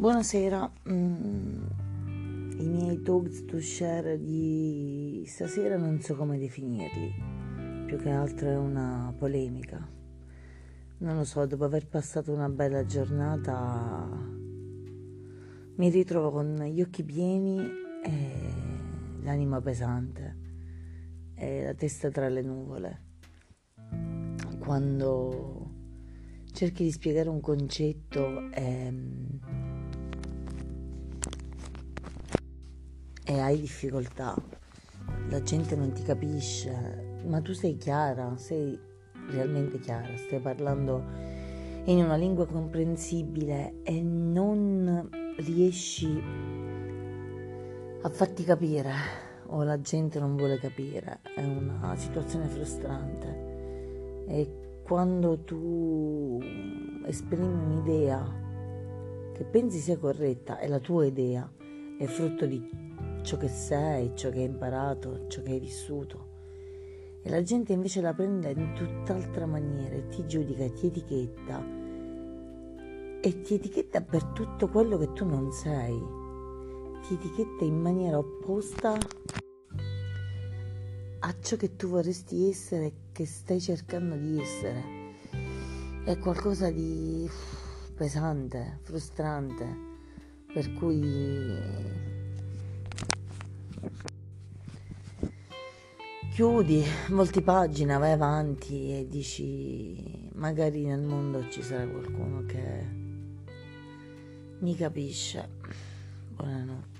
Buonasera, mm, i miei talks to share di stasera non so come definirli, più che altro è una polemica. Non lo so, dopo aver passato una bella giornata mi ritrovo con gli occhi pieni e l'anima pesante e la testa tra le nuvole. Quando cerchi di spiegare un concetto e e hai difficoltà, la gente non ti capisce, ma tu sei chiara, sei realmente chiara, stai parlando in una lingua comprensibile e non riesci a farti capire o la gente non vuole capire, è una situazione frustrante. E quando tu esprimi un'idea che pensi sia corretta, è la tua idea, è frutto di ciò che sei, ciò che hai imparato, ciò che hai vissuto. E la gente invece la prende in tutt'altra maniera e ti giudica, ti etichetta e ti etichetta per tutto quello che tu non sei. Ti etichetta in maniera opposta a ciò che tu vorresti essere, che stai cercando di essere. È qualcosa di pesante, frustrante, per cui chiudi, volti pagina, vai avanti e dici magari nel mondo ci sarà qualcuno che mi capisce. Buonanotte.